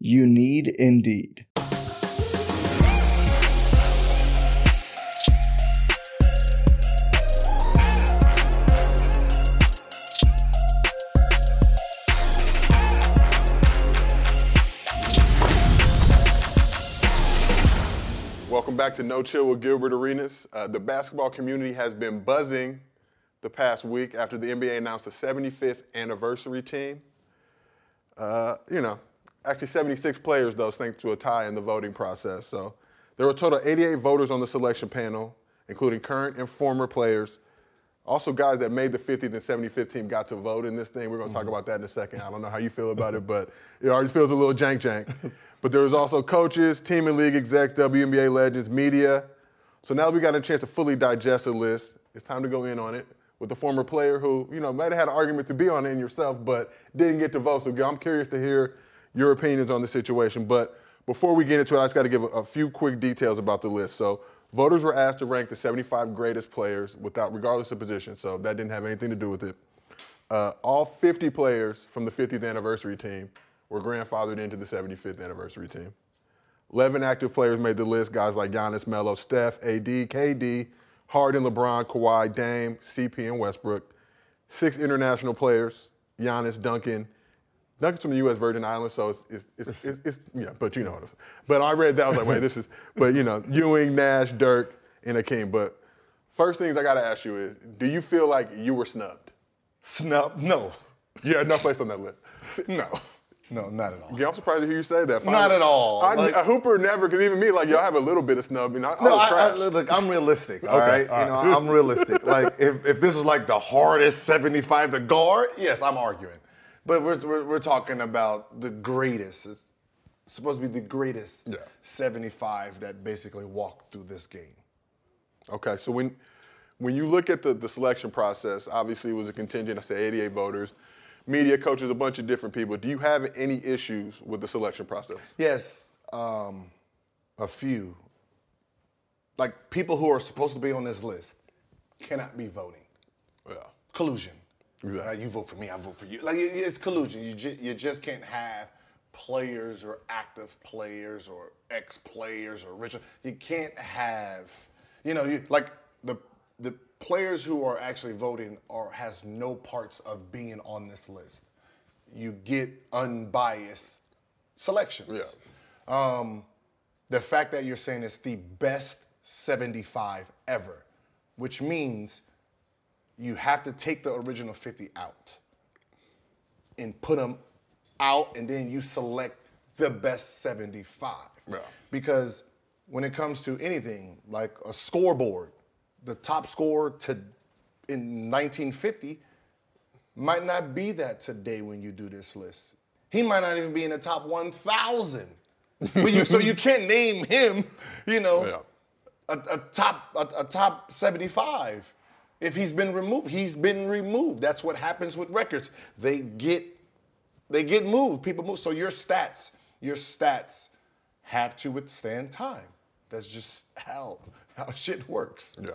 You need Indeed. Welcome back to No Chill with Gilbert Arenas. Uh, the basketball community has been buzzing the past week after the NBA announced the 75th anniversary team. Uh, you know, actually 76 players, though, thanks to a tie in the voting process. So there were a total of 88 voters on the selection panel, including current and former players. Also, guys that made the 50th and 75th team got to vote in this thing. We're going to talk mm-hmm. about that in a second. I don't know how you feel about it, but it already feels a little jank jank. but there was also coaches, team and league execs, WNBA legends, media. So now that we got a chance to fully digest the list, it's time to go in on it with the former player who, you know, might have had an argument to be on it in yourself, but didn't get to vote. So I'm curious to hear your opinions on the situation. But before we get into it, I just got to give a, a few quick details about the list. So voters were asked to rank the 75 greatest players without, regardless of position. So that didn't have anything to do with it. Uh, all 50 players from the 50th anniversary team were grandfathered into the 75th anniversary team. 11 active players made the list, guys like Giannis, Melo, Steph, AD, KD, Harden, LeBron, Kawhi, Dame, CP, and Westbrook. Six international players, Giannis, Duncan. Duncan's from the U.S. Virgin Islands, so it's, it's, it's, it's, it's yeah, but you know what I'm saying. But I read that, I was like, wait, this is, but you know, Ewing, Nash, Dirk, and Hakeem. But first things I got to ask you is, do you feel like you were snubbed? Snub? No. Yeah, no place on that list. No. No, not at all. Yeah, I'm surprised to hear you say that. Not at all. I, Like- a Hooper never, because even me, like, y'all have a little bit of snub. Know, I, no, I, I, look, I'm realistic. All Okay, right, all you know, I'm realistic. like if, if this is like the hardest 75 to guard, yes, I'm arguing. But we're, we're, we're talking about the greatest. It's supposed to be the greatest Yeah. 75 that basically walked through this game. Okay, so when when you look at the, the selection process, obviously it was a contingent, I said 88 voters, media coaches, a bunch of different people. Do you have any issues with the selection process? Yes, um, a few. Like people who are supposed to be on this list cannot be voting. Yeah. collusion. Exactly. Like, you vote for me, I vote for you. Like it- it's collusion. You ju- you just can't have players or active players or ex players or rich. You can't have, you know, you, like the the players who are actually voting are has no parts of being on this list. You get unbiased selections. Um, the fact that you're saying it's the best 75 ever, which means you have to take the original 50 out and put them out, and then you select the best 75. Yeah. Because when it comes to anything like a scoreboard, the top scorer to in 1950 might not be that today when you do this list. He might not even be in the top 1,000. So you can't name him, you know, Yeah. a, a top a, a top 75 if he's been removed he's been removed that's what happens with records they get they get moved people move so your stats your stats have to withstand time that's just how how shit works Yeah.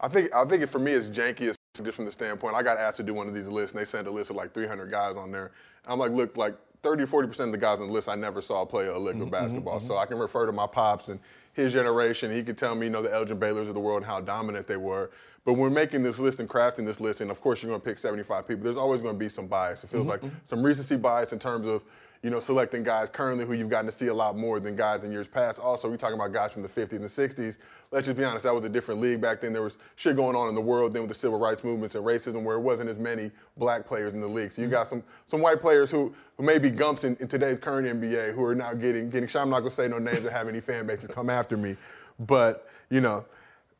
I think I think it, for me it's janky as just from the standpoint. I got asked to do one of these lists and they sent a list of like 300 guys on there. I'm like, look, like 30 or 40 percent of the guys on the list I never saw play a lick of mm-hmm, mm-hmm, basketball. So mm-hmm. I can refer to my pops and his generation. He could tell me, you know, the Elgin Baylors of the world and how dominant they were. But when we're making this list and crafting this list, and of course you're going to pick 75 people, there's always going to be some bias. It feels mm-hmm, like mm-hmm. some recency bias in terms of, you know, selecting guys currently who you've gotten to see a lot more than guys in years past. Also, we're talking about guys from the 50s and 60s. Let's just be honest, that was a different league back then. There was shit going on in the world then with the civil rights movements and racism where it wasn't as many black players in the league. So you mm-hmm. got some some white players who, who may be gumps in, in today's current NBA who are now getting getting shot. I'm not gonna say no names or have any fan bases come after me. But, you know,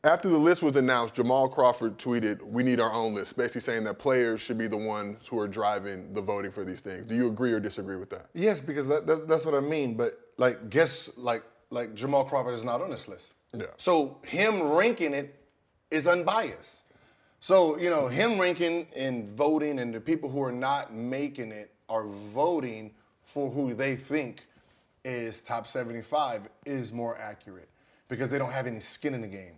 after the list was announced, Jamal Crawford tweeted, "We need our own list," basically saying that players should be the ones who are driving the voting for these things. Do you agree or disagree with that? Yes, because that, that, that's what I mean. But like, guess like like Jamal Crawford is not on this list. Yeah. So him ranking it is unbiased. So you know him ranking and voting, and the people who are not making it are voting for who they think is top 75 is more accurate because they don't have any skin in the game.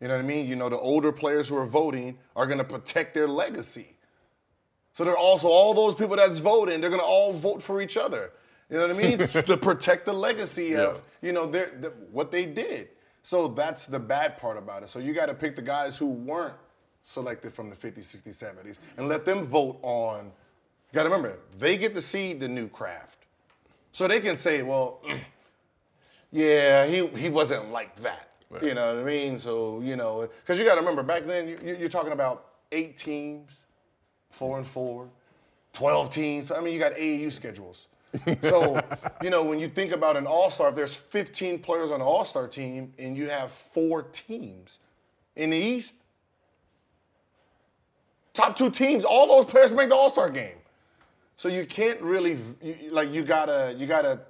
You know what I mean? You know, the older players who are voting are going to protect their legacy. So they're also all those people that's voting, they're going to all vote for each other. You know what I mean? to protect the legacy of, you know, their, the, what they did. So that's the bad part about it. So you got to pick the guys who weren't selected from the 50s, 60s, 70s and let them vote on. You got to remember, they get to see the new craft. So they can say, well, yeah, he, he wasn't like that. You know what I mean? So, you know, because you got to remember, back then, you, you're talking about eight teams, four and four, 12 teams. I mean, you got AAU schedules. so, you know, when you think about an all star, if there's 15 players on an all star team and you have four teams in the East, top two teams, all those players make the all star game. So you can't really, you, like, you gotta, you gotta,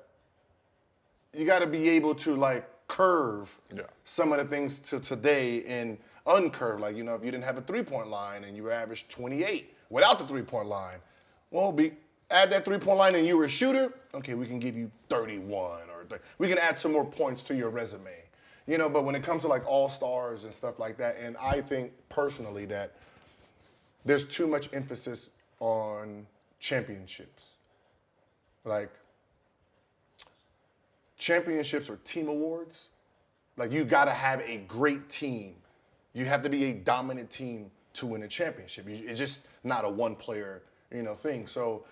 you gotta be able to, like, curve Yeah. some of the things to today and uncurve. Like, you know, if you didn't have a three point line and you were average 28 without the three point line, well, be add that three point line and you were a shooter, okay, we can give you 31 or we can add some more points to your resume. You know, but when it comes to like all stars and stuff like that, and I think personally that there's too much emphasis on championships. Like championships or team awards, like you got to have a great team. You have to be a dominant team to win a championship. It's just not a one player, you know, thing. So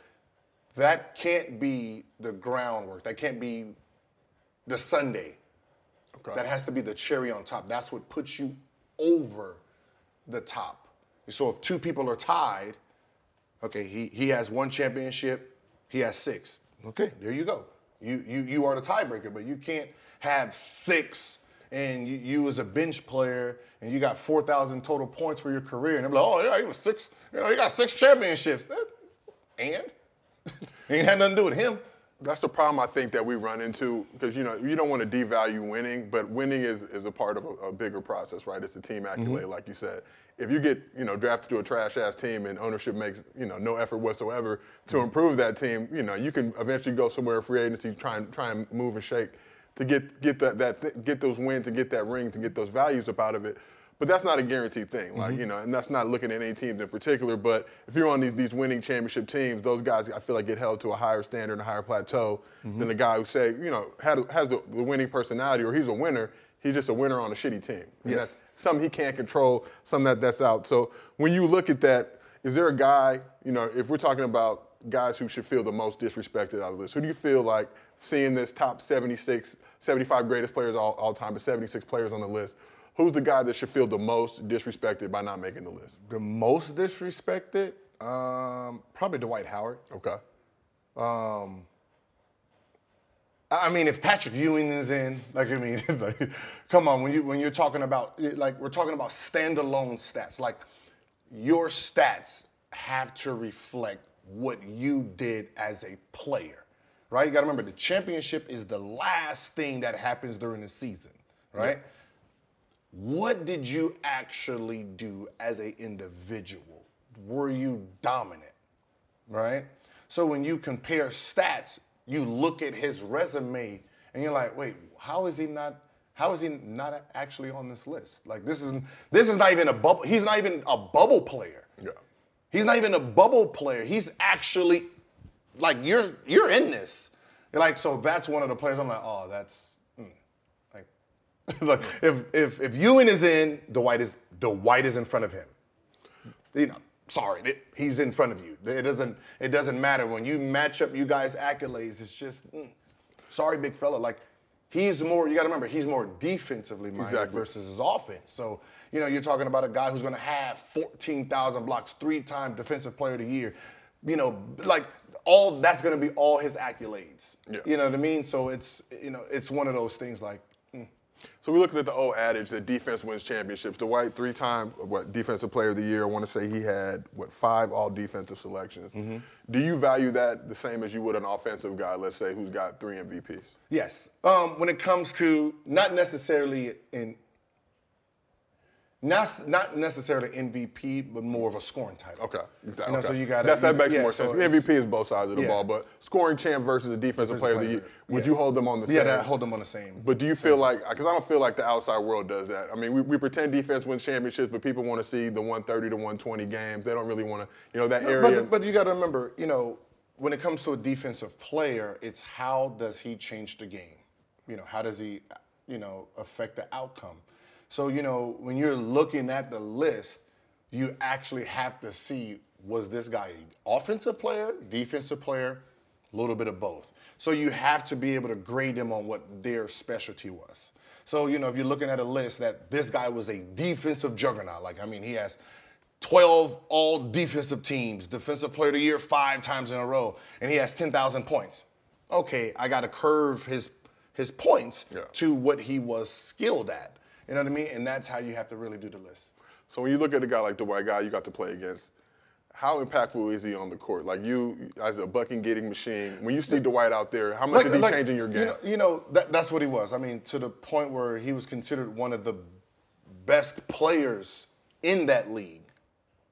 that can't be the groundwork. That can't be the Sunday. Okay. That has to be the cherry on top. That's what puts you over the top. So if two people are tied, okay, he, he has one championship, he has six. Okay, there you go. You you you are the tiebreaker, but you can't have six and you, you as a bench player and you got four thousand total points for your career, and they're like, oh yeah, he was six, you know, he got six championships. And ain't had nothing to do with him. That's the problem I think that we run into because you know you don't want to devalue winning, but winning is, is a part of a, a bigger process, right? It's a team mm-hmm. accolade, like you said. If you get you know drafted to a trash ass team and ownership makes you know no effort whatsoever to mm-hmm. improve that team, you know you can eventually go somewhere free agency, try and try and move and shake to get get that that th- get those wins and get that ring to get those values up out of it. But that's not a guaranteed thing, like mm-hmm. you know, and that's not looking at any teams in particular. But if you're on these these winning championship teams, those guys I feel like get held to a higher standard and a higher plateau mm-hmm. than the guy who say you know had, has the, the winning personality or he's a winner. He's just a winner on a shitty team. And Yes. that's something he can't control. some that that's out. So when you look at that, is there a guy you know if we're talking about guys who should feel the most disrespected out of this? Who do you feel like seeing this top 76, 75 greatest players all, all time, but 76 players on the list? Who's the guy that should feel the most disrespected by not making the list? The most disrespected, um, probably Dwight Howard. Okay. I mean, if Patrick Ewing is in, like I mean, like, come on, when you when you're talking about like we're talking about standalone stats, like your stats have to reflect what you did as a player, right? You got to remember the championship is the last thing that happens during the season, right? What did you actually do as an individual? Were you dominant? right? So when you compare stats, you look at his resume and you're like, wait, how is he not? How is he not actually on this list? Like this is this is not even a bubble. He's not even a bubble player. Yeah. He's not even a bubble player. He's actually like you're you're in this. You're like so that's one of the players. I'm like, oh, that's like if if if Ewing is in, Dwight is Dwight is in front of him. You know, sorry, it- he's in front of you. It doesn't it doesn't matter when you match up you guys accolades. It's just mm, sorry, big fella. Like he's more. You got to remember he's more defensively minded Exactly. versus his offense. So you know you're talking about a guy who's going to have 14,000 blocks, three-time defensive player of the year. You know, like all that's going to be all his accolades. Yeah. You know what I mean? So it's you know it's one of those things like. So we're looking at the old adage that defense wins championships. Dwight, three-time what defensive player of the year. I want to say he had what five all defensive selections. Mm-hmm. Do you value that the same as you would an offensive guy, let's say, who's got three MVPs? Yes. Um, when it comes to not necessarily in not not necessarily MVP, but more of a scoring title. Okay, exactly. You know, okay. so you got That's, that makes yeah, more sense. it's- MVP is both sides of the yeah. ball, but scoring champ versus a defensive player of the year. Would you hold them on the same? Yeah, that hold them on the same. But do you feel like, because I don't feel like the outside world does that. I mean, we, we pretend defense wins championships, but people want to see the 130 to 120 games. They don't really want to, you know, that area. But, but you got to remember, you know, when it comes to a defensive player, it's how does he change the game? You know, how does he, you know, affect the outcome? So, you know, when you're looking at the list, you actually have to see was this guy an offensive player, defensive player, a little bit of both. So you have to be able to grade them on what their specialty was. So, you know, if you're looking at a list that this guy was a defensive juggernaut, like, I mean, he has 12 all defensive teams, defensive player of the year five times in a row, and he has 10,000 points. Okay, I got to curve his his points Yeah. to what he was skilled at. You know what I mean? And that's how you have to really do the list. So when you look at a guy like the white guy you got to play against, how impactful is he on the court? Like you, as a bucking getting machine, when you see Dwight out there, how much is he changing your game? You know, you know that, that's what he was. I mean, to the point where he was considered one of the best players in that league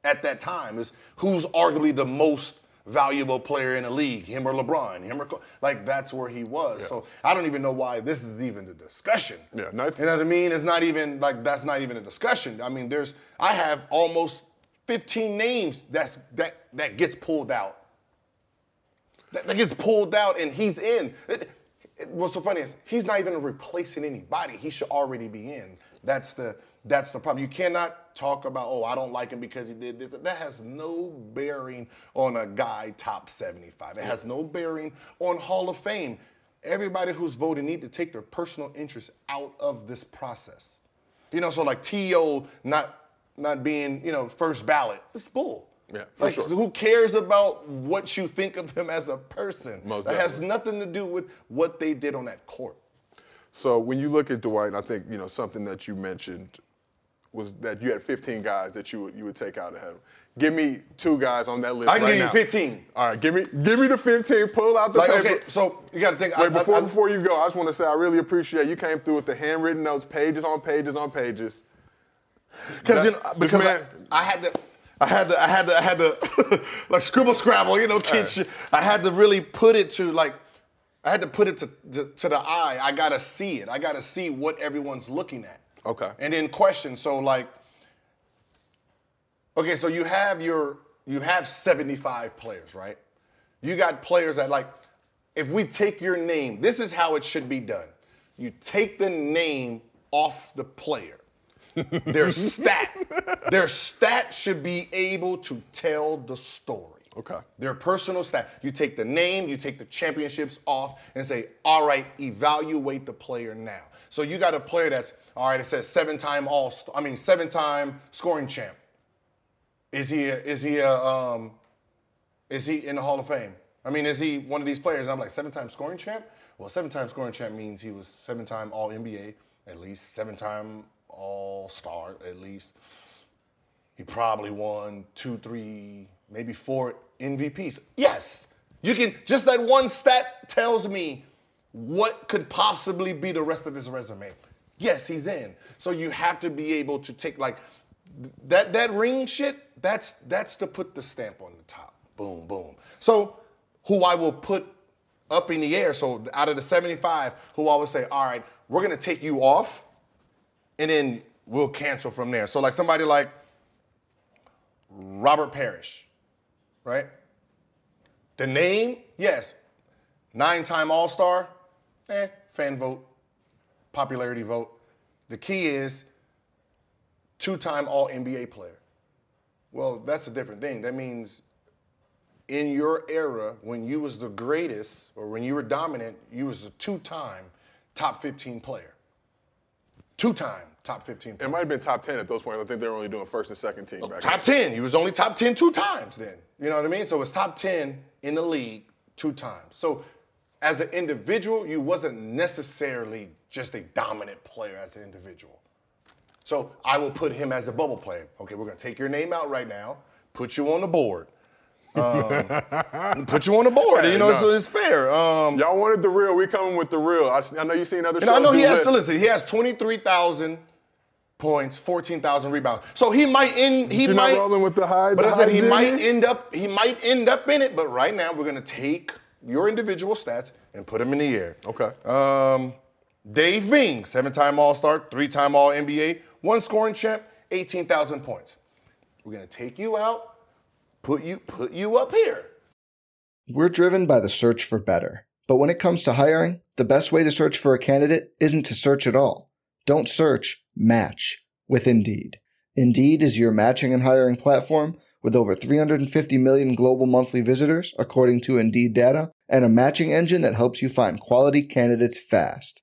at that time. Is who's arguably the most valuable player in the league? Him or LeBron? Him or Co- like that's where he was. So I don't even know why this is even the discussion. Yeah, no, you know what I mean? It's not even like that's not even a discussion. I mean, there's I have almost 15 names that's that that gets pulled out that, that gets pulled out and he's in. It- it- what's so funny is he's not even replacing anybody. He should already be in. That's the that's the problem. You cannot talk about oh I don't like him because he did this. That has no bearing on a guy top 75. It has no bearing on Hall of Fame. Everybody who's voting need to take their personal interests out of this process. You know, so like T.O. not not being, you know, first ballot. It's bull. Yeah, for like, sure. who cares about what you think of them as a person? Most that has nothing to do with what they did on that court. So when you look at Dwight, and I think you know something that you mentioned was that you had 15 guys that you would you would take out ahead of him. Give me two guys on that list. I can right give you now. 15. All right, give me give me the 15. Pull out the Like, paper. okay, so you got to think. Wait, I- I- before I- before you go, I just want to say I really appreciate you came through with the handwritten notes, pages on pages on pages. because you know, because man- I, I had to, I had to, I had to, I had to, like scribble scrabble, you know, kid shit. I had to really put it to like, I had to put it to, to to the eye. I gotta see it. I gotta see what everyone's looking at. Okay. And then question. So like, okay, so you have your you have 75 players, right? You got players that like, if we take your name, this is how it should be done. You take the name off the player. Their stat, their stat should be able to tell the story. Okay. Their personal stat. You take the name, you take the championships off, and say, all right, evaluate the player now. So you got a player that's, all right, it says seven-time all, I mean, seven-time scoring champ. Is he a, is he a um, is he in the Hall of Fame? I mean, is he one of these players? I'm like seven-time scoring champ. Well, seven-time scoring champ means he was seven-time All NBA, at least seven-time All Star, at least. He probably won two, three, maybe four MVPs. Yes, you can. Just that one stat tells me what could possibly be the rest of his resume. Yes, he's in. So you have to be able to take like that that ring shit. That's that's to put the stamp on the top. Boom, boom. So who I will put up in the air. So out of the 75, who I would say, all right, we're gonna take you off, and then we'll cancel from there. So like somebody like Robert Parish, right? The name, yes. Nine-time All-Star, eh, fan vote, popularity vote. The key is two-time All-NBA player. Well, that's a different thing. That means in your era, when you was the greatest or when you were dominant, you was a two-time top 15 player. Two-time top 15 player. It might have been top 10 at those points. I think they were only doing first and second team oh, back Top then. 10. You was only top 10 two times then. You know what I mean? So it's top 10 in the league two times. So as an individual, you wasn't necessarily just a dominant player as an individual. So I will put him as a bubble player. Okay, we're gonna take your name out right now, put you on the board. Um, put you on the board. Hey, you know, no. so it's fair. Um, Y'all wanted the real. We coming with the real. I, I know you've seen other and shows. I know he has lists. to listen. He has 23,000 points, 14,000 rebounds. So he might end. He You're might. not rolling with the high. But the I said he might end up he might end up in it. But right now we're gonna take your individual stats and put them in the air. Okay. Um, Dave Bing, seven-time All-Star, three-time All-NBA, one scoring champ, 18,000 points. We're gonna take you out, put you put you up here. We're driven by the search for better. But when it comes to hiring, the best way to search for a candidate isn't to search at all. Don't search, match with Indeed. Indeed is your matching and hiring platform with over 350 million global monthly visitors, according to Indeed data, and a matching engine that helps you find quality candidates fast.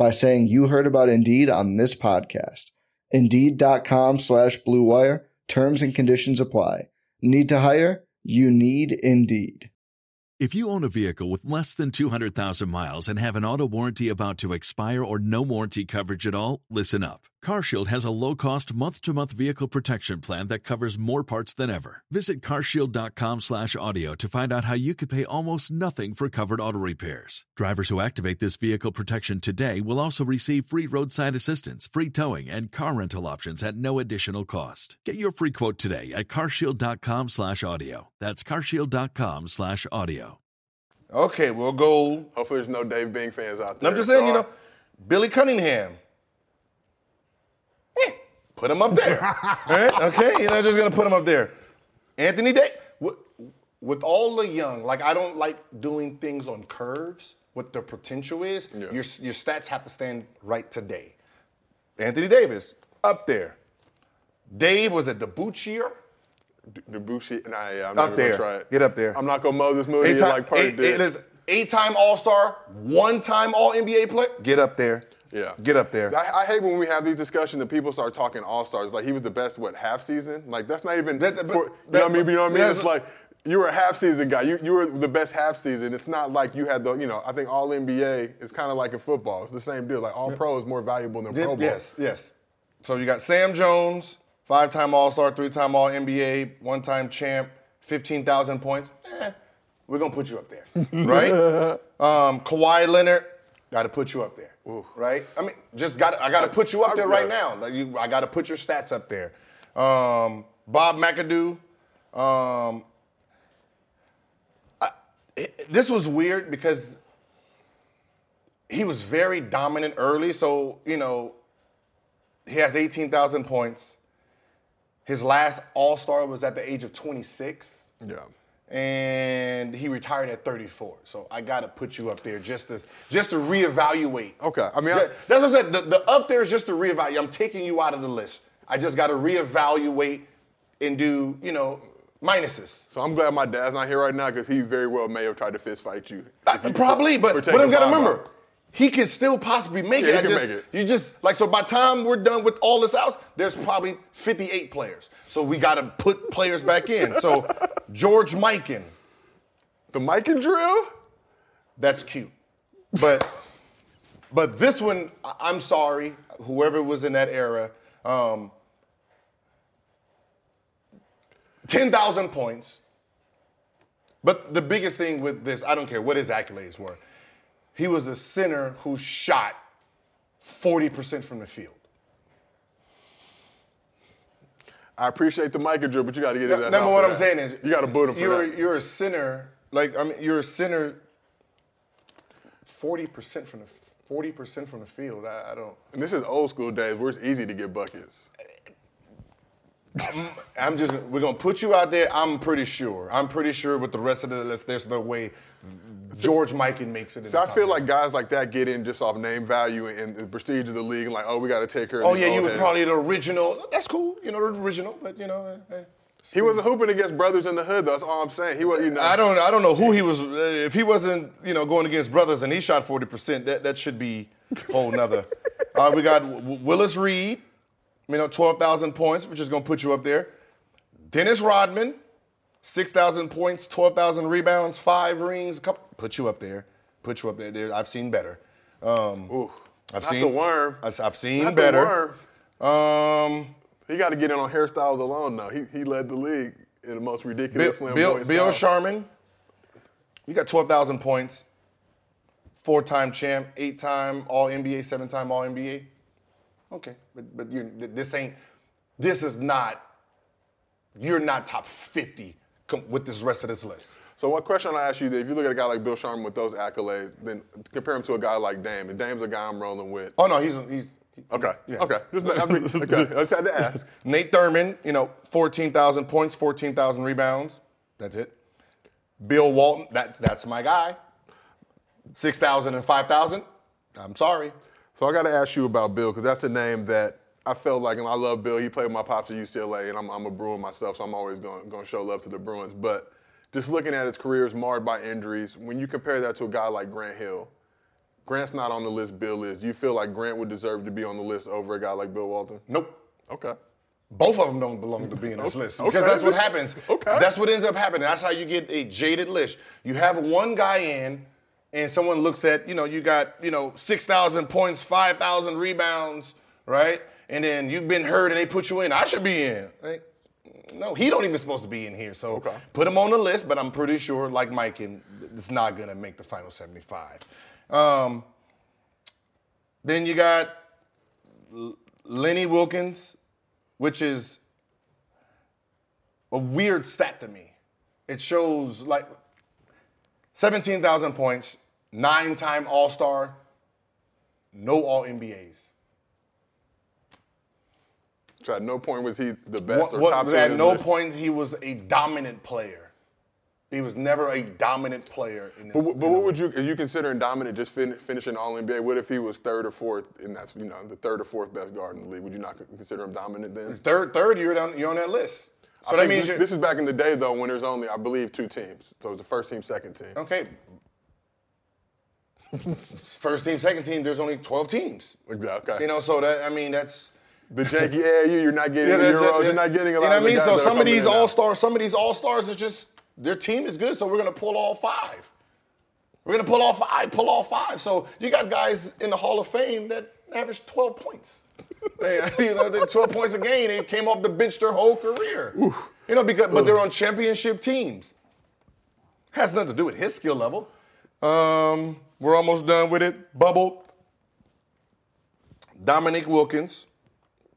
by saying you heard about Indeed on this podcast. Indeed.com slash BlueWire. Terms and conditions apply. Need to hire? You need Indeed. If you own a vehicle with less than 200,000 miles and have an auto warranty about to expire or no warranty coverage at all, listen up. CarShield has a low-cost month-to-month vehicle protection plan that covers more parts than ever. Visit carshield.com/audio to find out how you could pay almost nothing for covered auto repairs. Drivers who activate this vehicle protection today will also receive free roadside assistance, free towing, and car rental options at no additional cost. Get your free quote today at carshield.com/audio. That's carshield.com/audio. Okay, we'll go. Hopefully, there's no Dave Bing fans out there. I'm just saying, you know, Billy Cunningham. Put him up there. right? Okay, you know, just gonna put him up there. Anthony Day. With, with all the young, like I don't like doing things on curves. What the potential is, Yeah. your your stats have to stand right today. Anthony Davis up there. Dave was it DeBusschere? D- Debussy, nah, yeah, I'm Up not there. gonna try it. Get up there. I'm not gonna Moses Moody Eight-time- like Purdy eight- did. It is eight-time All-Star, one-time All-NBA player. Get up there. Yeah. Get up there. I, I hate when we have these discussions and people start talking all stars. Like he was the best, what, half season? Like that's not even. That- that- for, you that- know what I mean? You know what I mean? It's like you were a half season guy. You you were the best half season. It's not like you had the, you know, I think all NBA is kind of like in football. It's the same deal. Like all pro is more valuable than Did- Pro Bowl. Yes, yes. So you got Sam Jones, five-time All-Star, three-time All-NBA, one-time champ, 15,000 points. Eh, we're gonna put you up there, right? um, Kawhi Leonard, got to put you up there, right? I mean, just got I got to put you up there right now. Like you, I got to put your stats up there. Um, Bob McAdoo. Um, I- this was weird because he was very dominant early. So you know, he has 18,000 points. His last All Star was at the age of 26, Yeah. And he retired at 34. So I got to put you up there just to just to reevaluate. Okay. I mean, I- that's what I said. The, the up there is just to reevaluate. I'm taking you out of the list. I just got to reevaluate and do you know minuses. So I'm glad my dad's not here right now because he very well may have tried to fist fight you. Uh, If you- probably, but but I'm gonna remember. He can still possibly make Yeah, it. he I can just, make it. You just like so. By time we're done with all this out, there's probably 58 players. So we got to put players back in. So George Mikan, The Mikan drill? that's cute, but but this one, I'm sorry, whoever was in that era. Um, 10,000 points. But the biggest thing with this, I don't care what his accolades were. He was a center who shot 40% from the field. I appreciate the micro drill, but you got to get his ass Number what I'm that. saying is, you got to boot him for you're that. you're a sinner. Like I mean, you're a sinner. Forty percent from the forty percent from the field. I, I don't. And this is old school days where it's easy to get buckets. I'm just. We're gonna put you out there. I'm pretty sure. I'm pretty sure with the rest of the list, there's no way George Mikan makes it. In So I feel like guys like that get in just off name value and the prestige of the league, and like, oh, we got to take her. Oh yeah, you was probably the original. That's cool. You know, the original. But you know, eh, eh. He wasn't hooping against brothers in the hood. That's all I'm saying. He was, you know. I don't. I don't know who he was. uh, If he wasn't, you know, going against brothers and he shot 40 percent, that that should be a whole nother. All right, we got Willis Reed. You know, 12,000 points, which is gonna put you up there. Dennis Rodman, 6,000 points, 12,000 rebounds, five rings, a couple. Put you up there. Put you up there. there I've seen better. Um, Ooh, I've not seen the worm. I've, I've seen Not the better. worm. Um, He got to get in on hairstyles alone, though. He, he led the league in the most ridiculous Bill, Bill, Bill. Sharman, you got 12,000 points, four time champ, eight time All NBA, seven time All NBA. Okay, but, but you this ain't, this is not, you're not top 50 with this rest of this list. So what question I ask you: If you look at a guy like Bill Sharman with those accolades, then compare him to a guy like Dame. And Dame's a guy I'm rolling with. Oh, no, he's, he's, Okay. Yeah. Okay. Just, I mean, okay. I just had to ask. Nate Thurmond, you know, 14,000 points, 14,000 rebounds. That's it. Bill Walton, that, that's my guy. 6,000 and 5,000. I'm sorry. So I got to ask you about Bill because that's a name that I felt like, and I love Bill. He played with my pops at UCLA, and I'm, I'm a Bruin myself, so I'm always going to show love to the Bruins. But just looking at his career is marred by injuries. When you compare that to a guy like Grant Hill, Grant's not on the list. Bill is. Do you feel like Grant would deserve to be on the list over a guy like Bill Walton? Nope. Okay. Both of them don't belong to be in this list okay. because that's what happens. Okay. That's what ends up happening. That's how you get a jaded list. You have one guy in, and someone looks at, you know, you got, you know, 6,000 points, 5,000 rebounds, right? And then you've been hurt and they put you in. I should be in. Like, no, he don't even supposed to be in here. So Okay. put him on the list, but I'm pretty sure, like Mike, and it's not gonna make the final 75. Um, then you got Lenny Wilkens, which is a weird stat to me. It shows like 17,000 points, nine time All Star, no All NBAs. So at no point was he the best What- or top two at no point he was a dominant player. He was never a dominant player in this. But, but what would you, you considering dominant just fin- finishing All NBA? What if he was third or fourth, and that's you know the third or fourth best guard in the league? Would you not consider him dominant then? third? Third, you're on, you're on that list. So I that means this, this is back in the day though when there's only I believe two teams. So it's the first team, second team. okay. First team, second team. There's only 12 teams. Okay. You know, so that I mean that's. the janky AAU, you're not getting that's- Euros, yeah, you're not getting a lot You know what I mean? So some of these all stars, some of these all stars are just their team is good, so we're gonna pull all five. We're gonna pull all five, pull all five. So you got guys in the Hall of Fame that average 12 points. They- you know, 12 points a game. They came off the bench their whole career. You know, because but they're on championship teams. Has nothing to do with his skill level. Um, we're almost done with it. Bubble. Dominique Wilkins.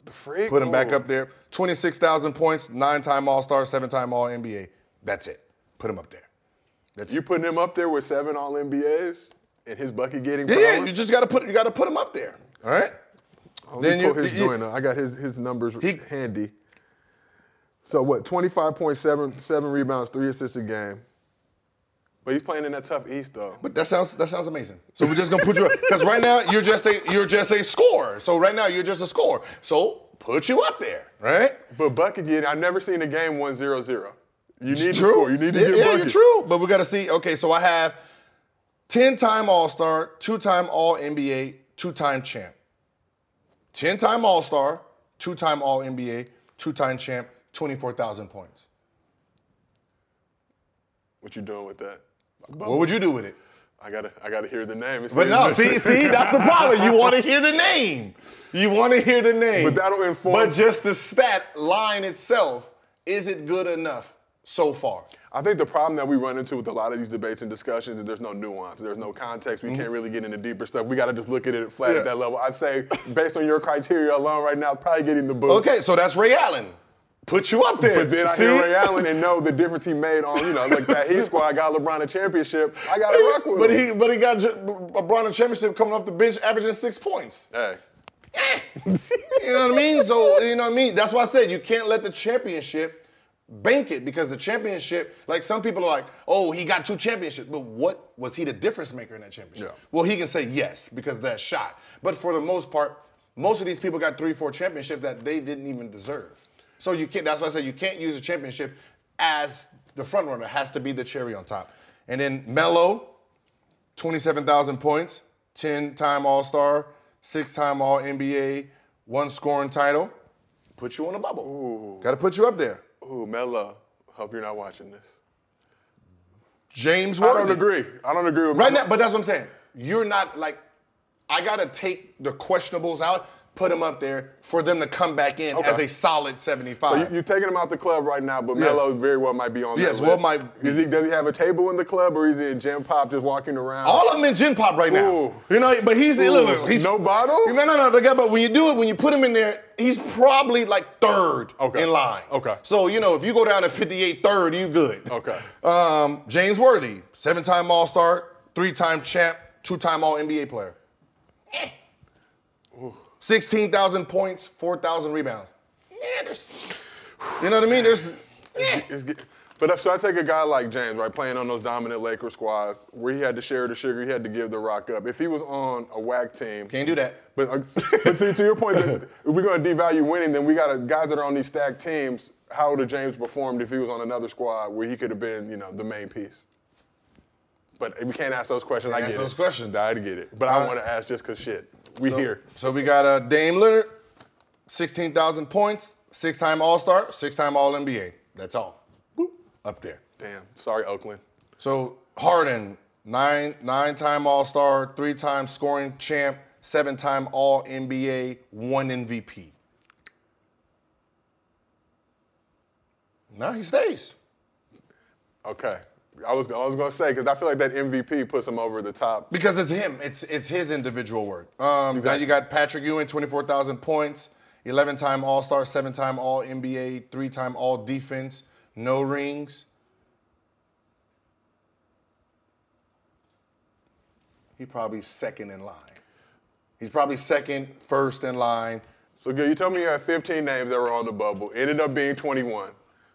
The freak. Put him back up there. 26,000 points, nine time All Star, seven time All NBA. That's it. Put him up there. That's You putting him up there with seven All NBAs and his bucket getting yeah, yeah, you just gotta put you gotta put him up there. All right? Let then you- his you-. I got his his numbers He- handy. So what? 25.7 seven rebounds, three assists a game. But he's playing in that tough East though. But that sounds that sounds amazing. So we're just gonna put you up because right now you're just a you're just a scorer. So right now you're just a scorer. So put you up there, right? But Buck again, I've never seen a game 1-0-0. You need to true. score. You need to yeah, get yeah, you're true. But we gotta see. Okay, so I have 10-time All-Star, two-time All NBA, two-time champ. 10-time All-Star, two-time All NBA, two-time champ, 24,000 points. What you doing with that? What would you do with it? I gotta, I gotta hear the name. But no, see, see, that's the problem. You want to hear the name. You want to hear the name. But that'll inform- But just the stat line itself, is it good enough so far? I think the problem that we run into with a lot of these debates and discussions is there's no nuance, there's no context. We can't really get into deeper stuff. We got to just look at it flat Mm-hmm. Yeah. at that level. I'd say, based on your criteria alone right now, probably getting the boot. Okay, so that's Ray Allen. Put you up there. But then I See? hear Ray Allen and know the difference he made on, you know, like that Heat squad got LeBron a championship. I got to rock with But him. he, but he got LeBron a championship coming off the bench, averaging six points. Hey, eh. You know what I mean? So you know what I mean. That's why I said you can't let the championship bank it because the championship, like some people are like, oh, he got two championships, but what was he the difference maker in that championship? Yeah. Well, he can say yes because of that shot, but for the most part, most of these people got three, four championships that they didn't even deserve. So you can't. That's why I say you can't use a championship as the front runner. It has to be the cherry on top. And then Melo, 27,000 points, 10 time All Star, six time All NBA, one scoring title. Put you on a bubble. Got to put you up there. ooh, Melo. Hope you're not watching this. James I don't agree. I don't agree with Right Melo. now, but that's what I'm saying. You're not like, I got to take the questionables out, put them up there for them to come back in Okay. as a solid 75. So you, you're taking him out the club right now, but Yes. Melo very well might be on Yes, that well might be. Is he, does he have a table in the club, or is he in gen pop just walking around? All of them in gen pop right now. Ooh. You know, but he's Ooh. look, look, he's No bottle? No, no, no. the guy- But when you do it, when you put him in there, he's probably like third Okay. in line. Okay. So you know, if you go down to 58 third, you good. Okay. Um, James Worthy, seven-time All-Star, three-time champ, two-time All-NBA player. Eh. 16,000 points, 4,000 rebounds. Yeah, there's, you know what I mean? There's, eh. It's get- but so I take a guy like James, right, playing on those dominant Lakers squads, where he had to share the sugar, he had to give the rock up. If he was on a whack team, can't do that. But, uh, but see, to your point, that if we're going to devalue winning, then we got to, guys that are on these stacked teams. How would have James performed if he was on another squad where he could have been, you know, the main piece? But we can't ask those questions. I Can't get ask it. those questions. I get it. But I want to ask just because shit. We so, here. So we got uh, Dame Lillard, 16,000 points, six-time All-Star, six-time All-NBA. That's all. Boop, up there. Damn. Sorry, Oakland. So Harden, nine nine-time All-Star, three-time scoring champ, seven-time All-NBA, one MVP. Now he stays. Okay. I was, I was going to say, because I feel like that MVP puts him over the top. Because it's him. It's it's his individual work. Um, Now you got Patrick Ewing, 24,000 points, 11-time All-Star, seven-time All-NBA, three-time All-Defense, no rings. He probably second in line. He's probably second, first in line. So, Gil, you told me you had 15 names that were on the bubble. Ended up being 21.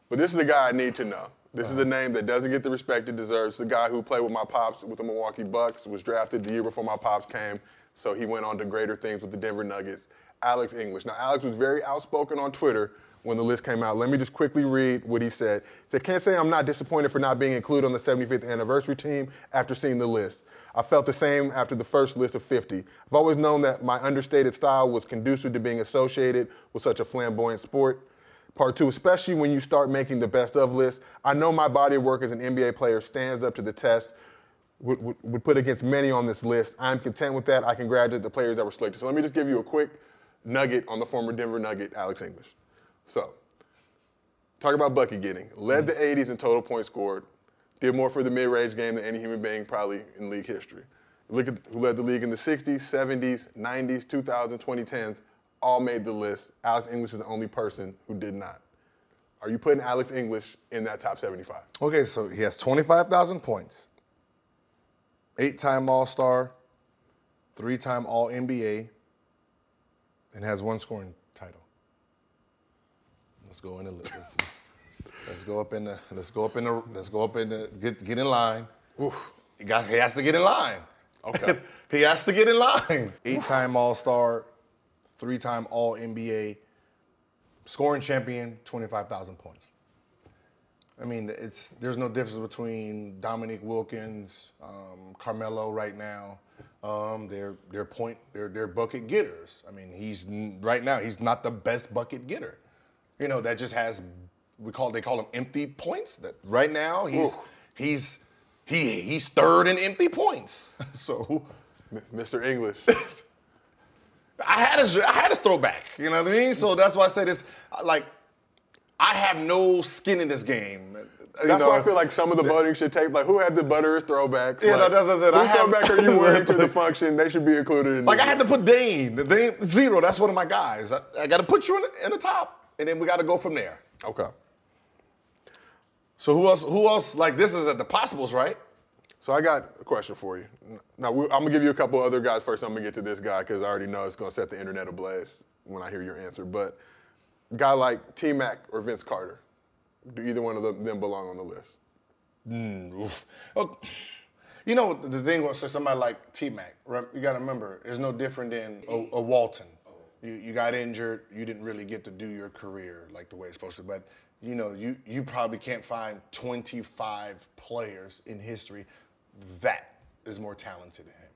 But this is the guy I need to know. This is a name that doesn't get the respect it deserves. The guy who played with my pops with the Milwaukee Bucks was drafted the year before my pops came, so he went on to greater things with the Denver Nuggets. Alex English. Now, Alex was very outspoken on Twitter when the list came out. Let me just quickly read what he said. He said, Can't say I'm not disappointed for not being included on the 75th anniversary team after seeing the list. I felt the same after the first list of 50. I've always known that my understated style was conducive to being associated with such a flamboyant sport. Part two, especially when you start making the best of list, I know my body of work as an NBA player stands up to the test, would, would, would put against many on this list. I'm content with that. I congratulate the players that were selected. So let me just give you a quick nugget on the former Denver Nugget, Alex English. So, talk about bucket getting. Led the 80s in total points scored. Did more for the mid-range game than any human being probably in league history. Look at who led the league in the 60s, 70s, 90s, 2000s, 2010s. All made the list. Alex English is the only person who did not. Are you putting Alex English in that top 75? Okay, so he has 25,000 points, eight-time All-Star, three-time All-NBA, and has one scoring title. Let's go in the let's, let's, let's go up in the let's go up in the let's go up in the get get in line. He got he has to get in line. Okay. he has to get in line. Eight-time All-Star, three-time All-NBA, scoring champion, 25,000 points. I mean, it's there's no difference between Dominique Wilkins, um, Carmelo right now. Um, they're they're point they're they're bucket getters. I mean, he's right now he's not the best bucket getter. You know, that just has we call they call him empty points. That right now he's Ooh. he's he he's third in empty points. so M- Mr. English. I had his I had his throwback. You know what I mean? So that's why I say this. Like, I have no skin in this game. You That's know, why I feel like some of the voting should take, like, who had the butterest throwbacks? Yeah, like, that's what I Whose throwback are you wearing to the function? They should be included in Like I had to put Dame, the Dame zero. That's one of my guys. I, I got to put you in the, in the top, and then we got to go from there. Okay. So who else? Who else? Like this is at the possibles, right? So I got a question for you. Now I'm gonna give you a couple other guys first. I'm gonna get to this guy because I already know it's gonna set the internet ablaze when I hear your answer. But guy like T Mac or Vince Carter, do either one of them, belong on the list? Hmm, oh, you know the thing was, so somebody like T Mac, you got to remember, it's no different than a, a Walton. You, you got injured, you didn't really get to do your career like the way it's supposed to. But you know, you you probably can't find 25 players in history that is more talented than him.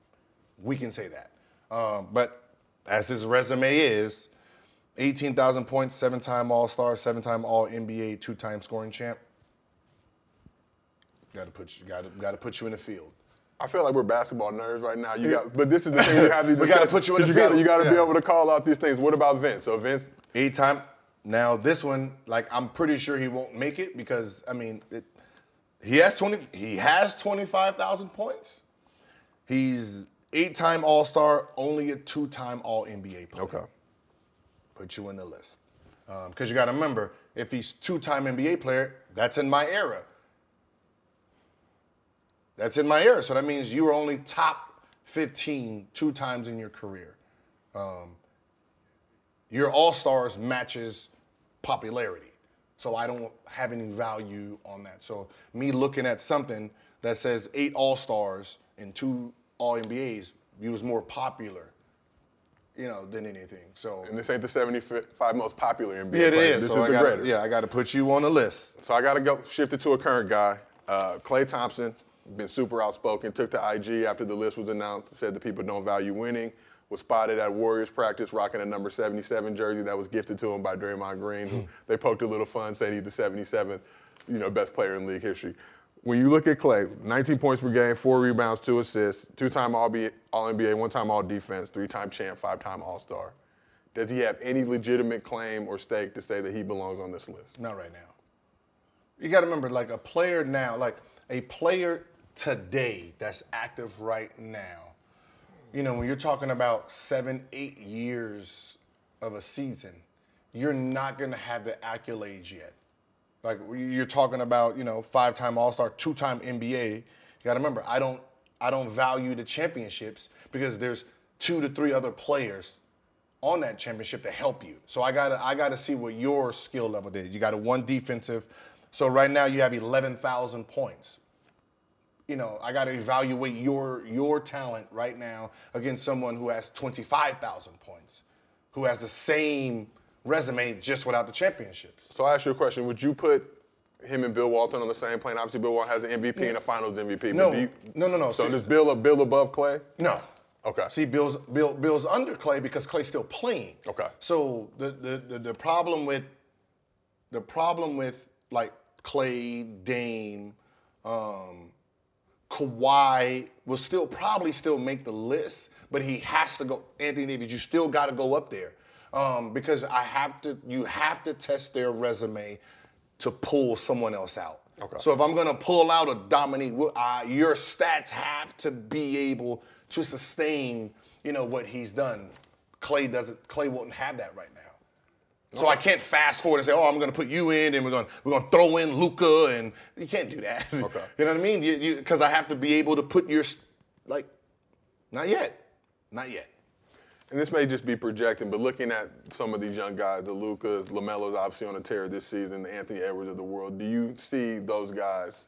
We can say that. Um, but as his resume is, 18,000 points, seven-time All-Star, seven-time All-NBA, two-time scoring champ. Got to put you, got to, got to put you in the field. I feel like we're basketball nerds right now. You got, but this is the thing you have to. We gotta put you in the You got field. you got to be able to call out these things. What about Vince? So Vince, Eight time. Now this one, like I'm pretty sure he won't make it because I mean, it, he has twenty. He has twenty five thousand points. He's eight time All Star, only a two time All NBA player. okay. Put you in the list because you got to remember if he's two time NBA player, that's in my era. That's in my era. So that means you were only top 15 two times in your career. Um, your All Stars matches popularity. So I don't have any value on that. So me looking at something that says eight All Stars and two All NBAs, you was more popular, you know, than anything. So And this ain't the 75 most popular NBA yeah, it is. This so is I the gotta, greater. yeah, I got to put you on the list. So I got to go shift it to a current guy. Uh, Klay Thompson, been super outspoken, took to IG after the list was announced, said that people don't value winning, was spotted at Warriors practice rocking a number 77 jersey that was gifted to him by Draymond Green. who hmm. they poked a little fun, saying he's the 77th, you know, best player in league history. When you look at Klay, 19 points per game, four rebounds, two assists, two-time All-NBA, one-time All-Defense, three-time champ, five-time All-Star. Does he have any legitimate claim or stake to say that he belongs on this list? Not right now. You got to remember, like a player now, like a player today that's active right now. You know, when you're talking about seven, eight years of a season, you're not going to have the accolades yet. Like you're talking about, you know, five-time All-Star, two-time NBA. You got to remember, I don't, I don't value the championships because there's two to three other players on that championship to help you. So I gotta I gotta see what your skill level did. You got a one defensive. So right now you have eleven thousand points. You know, I gotta evaluate your your talent right now against someone who has twenty five thousand points, who has the same resume just without the championships. So I ask you a question: Would you put him and Bill Walton on the same plane? Obviously, Bill Walton has an MVP and a Finals MVP. No, you- no, no, no. So See- does Bill a Bill above Klay? No. Okay. See, Bill's Bill Bill's under Klay because Klay's still playing. Okay. So the the the, the problem with the problem with like Klay, Dame, um, Kawhi will still probably still make the list, but he has to go. Anthony Davis, you still got to go up there um, because I have to. You have to test their resume to pull someone else out. Okay. So if I'm gonna pull out a Dominique, uh, your stats have to be able to sustain, you know, what he's done. Klay doesn't. Klay won't have that right now. So I can't fast forward and say, "Oh, I'm going to put you in, and we're going to we're going to throw in Luka," and you can't do that. Okay. you know what I mean? You because I have to be able to put your like, not yet, not yet. And this may just be projecting, but looking at some of these young guys, the Lukas, LaMelo's obviously on a tear this season, the Anthony Edwards of the world. Do you see those guys?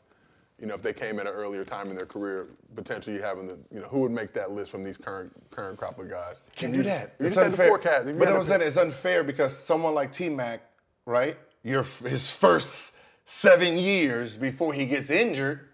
You know, if they came at an earlier time in their career, potentially having the, you know, who would make that list from these current current crop of guys? Can't do that. You It's just had the unfair. forecast. You But I'm saying it's unfair because someone like T Mac, right? Your his first seven years before he gets injured,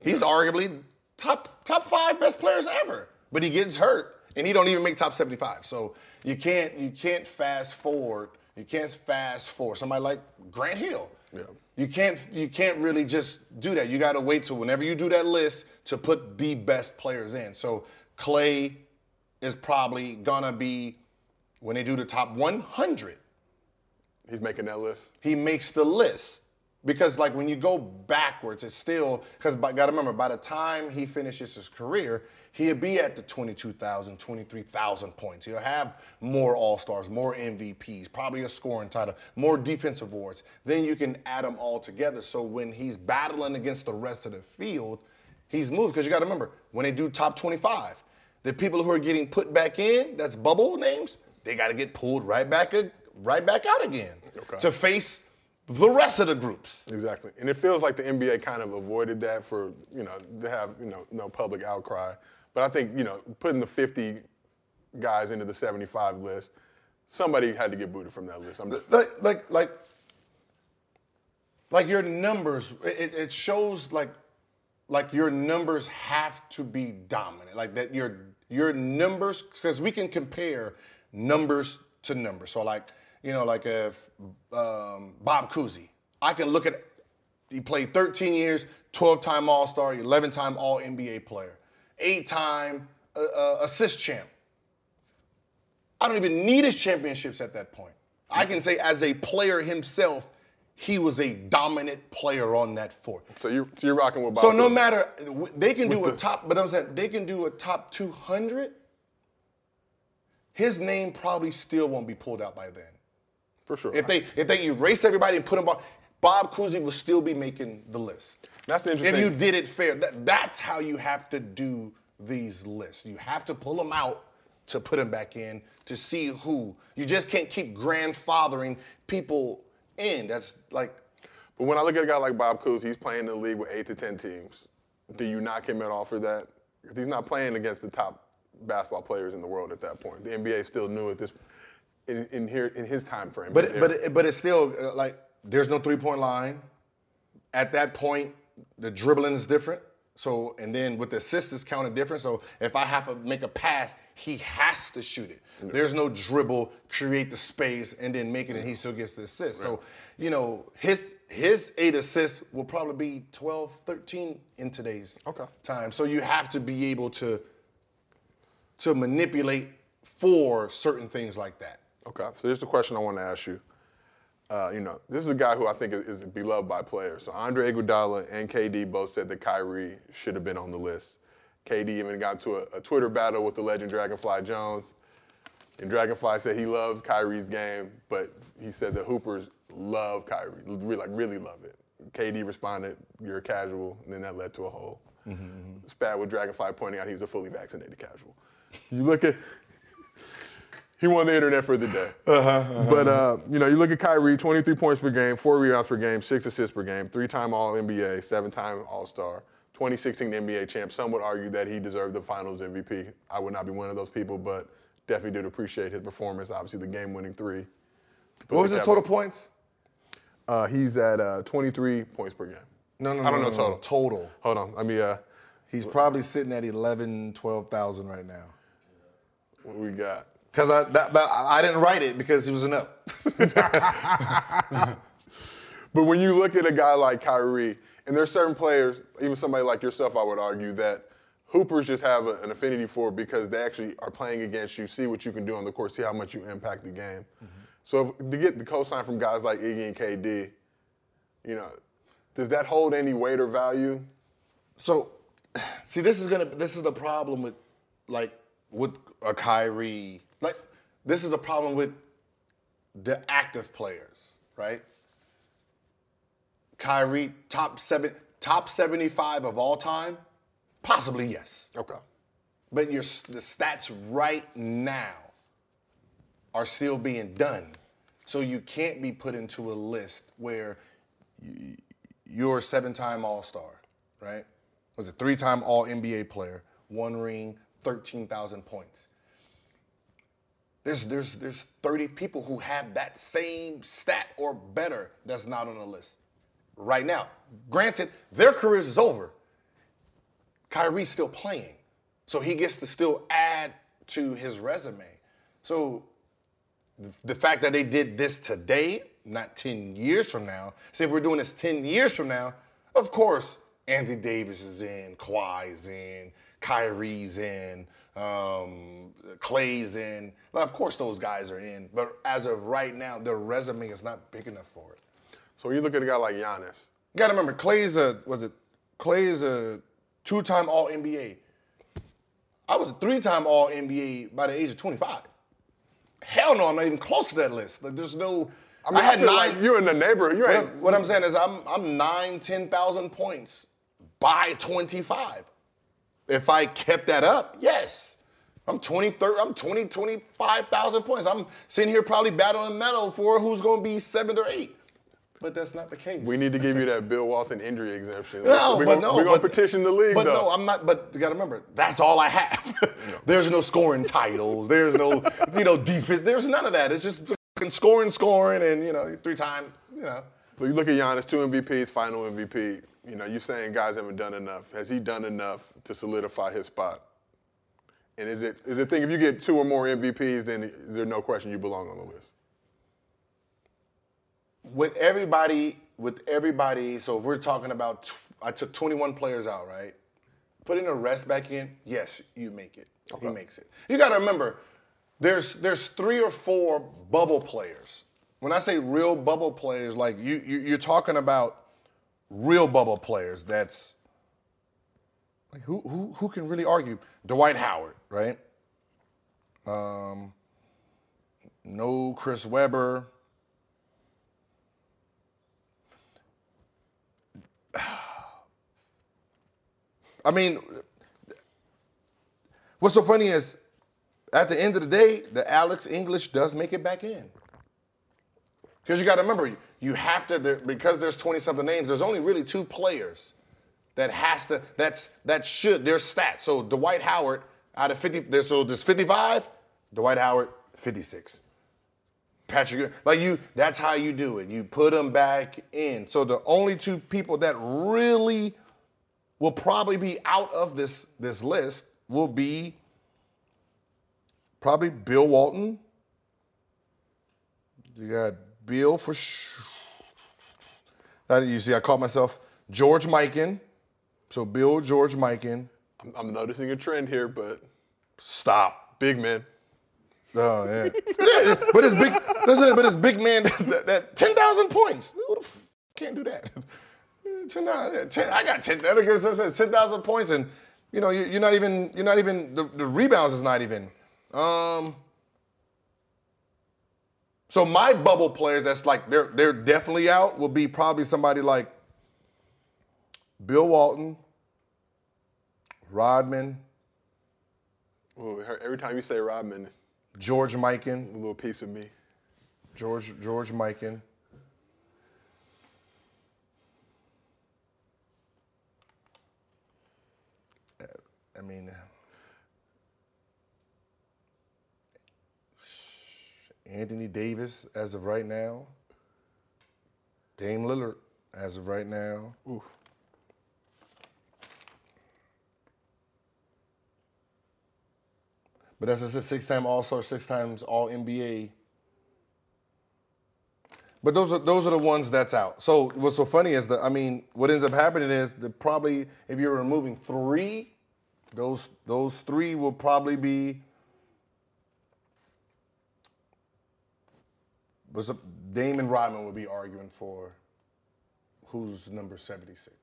he's arguably top top five best players ever. But he gets hurt and he don't even make top 75. So you can't you can't fast forward. You can't fast forward. Somebody like Grant Hill. Yeah. You can't you can't really just do that. You got to wait till whenever you do that list to put the best players in. So Klay is probably gonna be when they do the top 100. He's making that list. He makes the list. Because like when you go backwards, it's still because got to remember by the time he finishes his career, he'll be at the 22,000, 23,000 points. He'll have more All Stars, more MVPs, probably a scoring title, more defensive awards. Then you can add them all together. So when he's battling against the rest of the field, he's moved. Because you got to remember when they do top 25, the people who are getting put back in, that's bubble names, they got to get pulled right back, right back out again Okay. to face the rest of the groups. Exactly. And it feels like the NBA kind of avoided that for, you know, to have, you know, no public outcry. But I think, you know, putting the 50 guys into the 75 list, somebody had to get booted from that list. I'm just, like like like like your numbers it, it shows like like your numbers have to be dominant like that your your numbers because we can compare numbers to numbers so like you know like if um, bob Cousy, i can look at he played 13 years 12 time all-star 11 time all nba player 8 time uh, uh, assist champ I don't even need his championships at that point. I can say, as a player himself, he was a dominant player on that fort. so you're, so you're rocking with Bob. So no Cousy. matter they can do With a top, but I'm saying they can do a top 200. His name probably still won't be pulled out by then. For sure. If they if they erase everybody and put them on, Bob Cousy will still be making the list. That's the If you did it fair, that, that's how you have to do these lists. You have to pull them out to put them back in to see who. You just can't keep grandfathering people in. That's like But when I look at a guy like Bob Cousy, he's playing in the league with eight to ten teams. Do you knock him at all for that? He's not playing against the top basketball players in the world at that point. The NBA is still new at this in, in here in his time frame. But it, but it, but it's still uh, like there's no three point line. At that point, the dribbling is different. So and then with the assist is counted different. So if I have to make a pass, he has to shoot it. There's no dribble, create the space, and then make it, and he still gets the assist. So you know his his eight assists will probably be 12, 13 in today's Okay. time. So you have to be able to to manipulate for certain things like that. Okay, so here's the question I want to ask you. Uh, you know, this is a guy who I think is, is beloved by players. So Andre Iguodala and KD both said that Kyrie should have been on the list. KD even got into a, a Twitter battle with the legend Dragonfly Jones. And Dragonfly said he loves Kyrie's game, but he said the Hoopers love Kyrie, re- like really love it. KD responded, "You're a casual," and then that led to a whole spat with Dragonfly pointing out he was a fully vaccinated casual. You look at he won the internet for the day. But uh, you know, you look at Kyrie, 23 points per game, four rebounds per game, six assists per game, three-time All NBA, seven-time All Star, 2016 NBA champ. Some would argue that he deserved the Finals MVP. I would not be one of those people, but definitely did appreciate his performance. Obviously, the game-winning three. What was his total points? Uh, he's at uh, 23 points per game. No, no, I don't no, know no, total. Total. Hold on, let me. Uh, He's probably sitting at 11, 12,000 right now. what we got? Because I, that, that- I didn't write it because it was an up. But when you look at a guy like Kyrie, and there's certain players, even somebody like yourself, I would argue that hoopers just have a- an affinity for because they actually are playing against you, see what you can do on the court, see how much you impact the game. Mm-hmm. So if, to get the cosign from guys like Iggy and KD, you know, does that hold any weight or value? So, see, this is gonna. This is the problem with, like, with a Kyrie. Like, this is the problem with the active players, right? Kyrie, top seven, top seventy-five of all time, possibly yes. Okay. But your the stats right now are still being done. So you can't be put into a list where you're a seven-time All-Star, right? Was a three-time All NBA player, one ring, 13,000 points. There's there's there's 30 people who have that same stat or better that's not on the list right now. Granted, their careers is over. Kyrie's still playing. So he gets to still add to his resume. So the fact that they did this today, not 10 years from now, say if we're doing this 10 years from now, of course, Anthony Davis is in, Kawhi's in, Kyrie's in, um, Klay's in. Well, of course, those guys are in. But as of right now, their resume is not big enough for it. So when you look at a guy like Giannis, You gotta remember, Klay's a was it Klay is a two-time All NBA. I was a three-time All NBA by the age of 25. Hell no, I'm not even close to that list. Like, there's no. I mean, I, feel like you're in the neighborhood. You What what I'm saying is, I'm I'm nine, ten thousand points by 25. If I kept that up, yes. I'm 20, 30, I'm 20, 25,000 points. I'm sitting here probably battling a medal for who's going to be seventh or eighth. But that's not the case. we need to give you that Bill Walton injury exemption. No, we're but gonna, no, we're gonna but- petition the league But though. no, I'm not. But you got to remember, that's all I have. There's no scoring titles. There's no, you know, defense. There's none of that. It's just fucking scoring, scoring, and you know, three times. You know, So you look at Giannis, two MVPs, final MVP. You know, you're saying guys haven't done enough. Has he done enough to solidify his spot? And is it is it thing if you get two or more MVPs, then is there no question you belong on the list? with everybody, with everybody. So if we're talking about, tw- I took 21 players out, right? Putting the rest back in. Yes, you make it. He makes it. You got to remember, there's there's three or four bubble players. When I say real bubble players, like you, you you're talking about real bubble players. That's like who who who can really argue? Dwight Howard, right? Um, no Chris Webber. I mean, what's so funny is at the end of the day, the Alex English does make it back in. Because you got to remember, you have to there- because there's 20 something names. There's only really two players that has to that's that should their stats. So Dwight Howard out of 50, there's so there's 55. Dwight Howard 56. Patrick, like you, that's how you do it. You put them back in. So the only two people that really will probably be out of this this list will be probably Bill Walton. You got Bill for sure. You see, I caught myself George Mikan. So Bill, George Mikan. I'm, I'm noticing a trend here, but Stop. big man. Oh yeah. yeah but it's big. Listen, but it's big man. That, that ten thousand points. Who the f- can't do that? Ten, uh, 10 I got ten. That against us says ten thousand points, and you know you, you're not even. You're not even. The, the rebounds is not even. Um. So my bubble players, that's like they're they're definitely out. Will be probably somebody like Bill Walton, Rodman, Ooh, every time you say Rodman, George Mikan. a little piece of me. George George Mikan. I mean, Anthony Davis as of right now. Dame Lillard as of right now. But that's just a six-time All-Star, six times All NBA. But those are those are the ones that's out. So what's so funny is that I mean, what ends up happening is that probably if you're removing three, those those three will probably be. Was up, Damon Rodman would be arguing for who's number 76.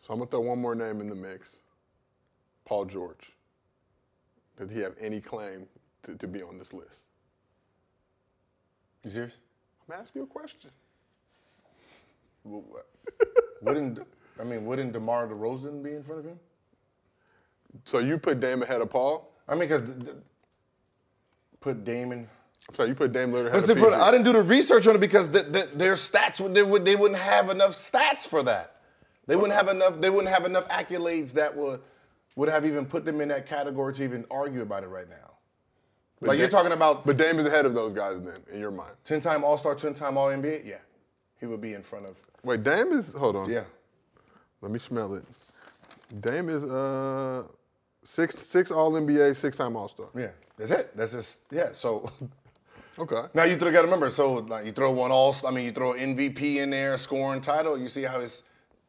So I'm gonna throw one more name in the mix. Paul George. Does he have any claim to, to be on this list? You serious? I'm asking you a question. Wouldn't I mean wouldn't DeMar DeRozan be in front of him? So you put Damon ahead of Paul? I mean, because put Damon. I'm sorry, you put Dame Lillard ahead That's of different. PG. I didn't do the research on it because the, the, their stats they would they wouldn't have enough stats for that. They wouldn't have enough. They wouldn't have enough accolades that would would have even put them in that category to even argue about it right now. like you're Da- talking about But Dame is ahead of those guys then, in your mind. ten time All Star, ten time All NBA. Yeah, he would be in front of. Wait, Dame is hold on. Yeah, Let me smell it. Dame is uh six six all NBA, six time All Star. yeah. That's it. That's just yeah. So Okay. now you got to remember. So like, you throw one All. I mean, you throw MVP in there, scoring title. You see how his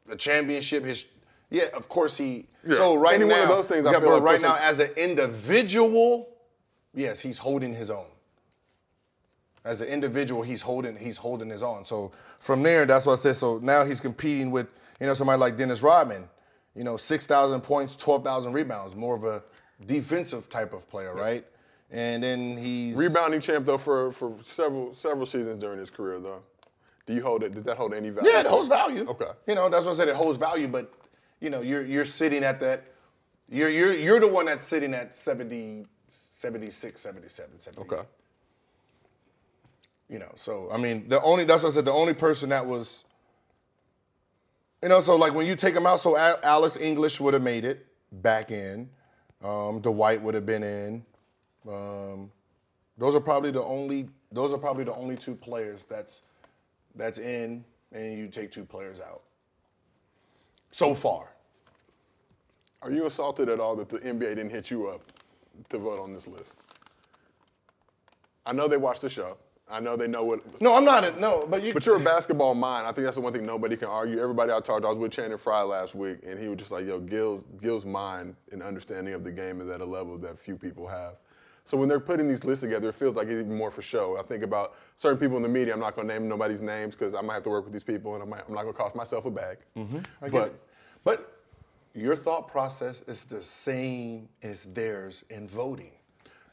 the championship. His yeah. Of course he. Yeah, So right any now, one of those things I yeah, feel but like right now as an individual, yes, he's holding his own. As an individual, he's holding he's holding his own. So from there, that's what I said. So now he's competing with you know somebody like Dennis Rodman, you know, six thousand points, twelve thousand rebounds, more of a defensive type of player, right? And then he's Rebounding champ though for for several several seasons during his career though. Do you hold it? Does that hold any value? Yeah, it holds value. Okay. You know, that's what I said. It holds value, but you know, you're you're sitting at that. You're you're you're the one that's sitting at 70, 76, 77, 78. Okay. You know, so I mean, the only that's what I said. The only person that was, you know, so like when you take him out, so Alex English would have made it back in. Um, Dwight would have been in. Um, those are probably the only. Those are probably the only two players that's that's in, and you take two players out. So far, Are you assaulted at all that the NBA didn't hit you up to vote on this list? I know they watch the show. I know they know what. no, I'm not. A, No, but you. But you're a basketball mind. I think that's the one thing nobody can argue. Everybody I talked to, I was with Channing Frye last week, and he was just like, "Yo, Gil's Gil's mind and understanding of the game is at a level that few people have." So when they're putting these lists together, it feels like it's even more for show. I think about certain people in the media. I'm not going to name nobody's names because I might have to work with these people, and I might, I'm not going to cost myself a bag. Mm-hmm. I but it. But your thought process is the same as theirs in voting.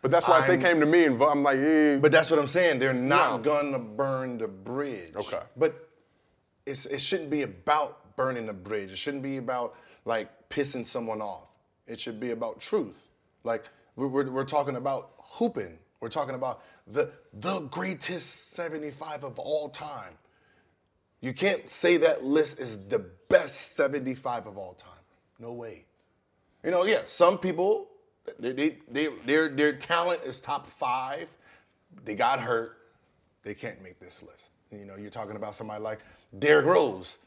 but that's why if they came to me and vote, I'm like, eh. But that's what I'm saying. They're not No. gonna burn the bridge. Okay. But it's, it shouldn't be about burning the bridge. It shouldn't be about like pissing someone off. It should be about truth. Like we're, we're, talking about hooping. We're talking about the the greatest 75 of all time. You can't say that list is the best 75 of all time. No way. You know, yeah, some people, they, they, they, their, their talent is top five. They got hurt. They can't make this list. You know, you're talking about somebody like Derrick Rose,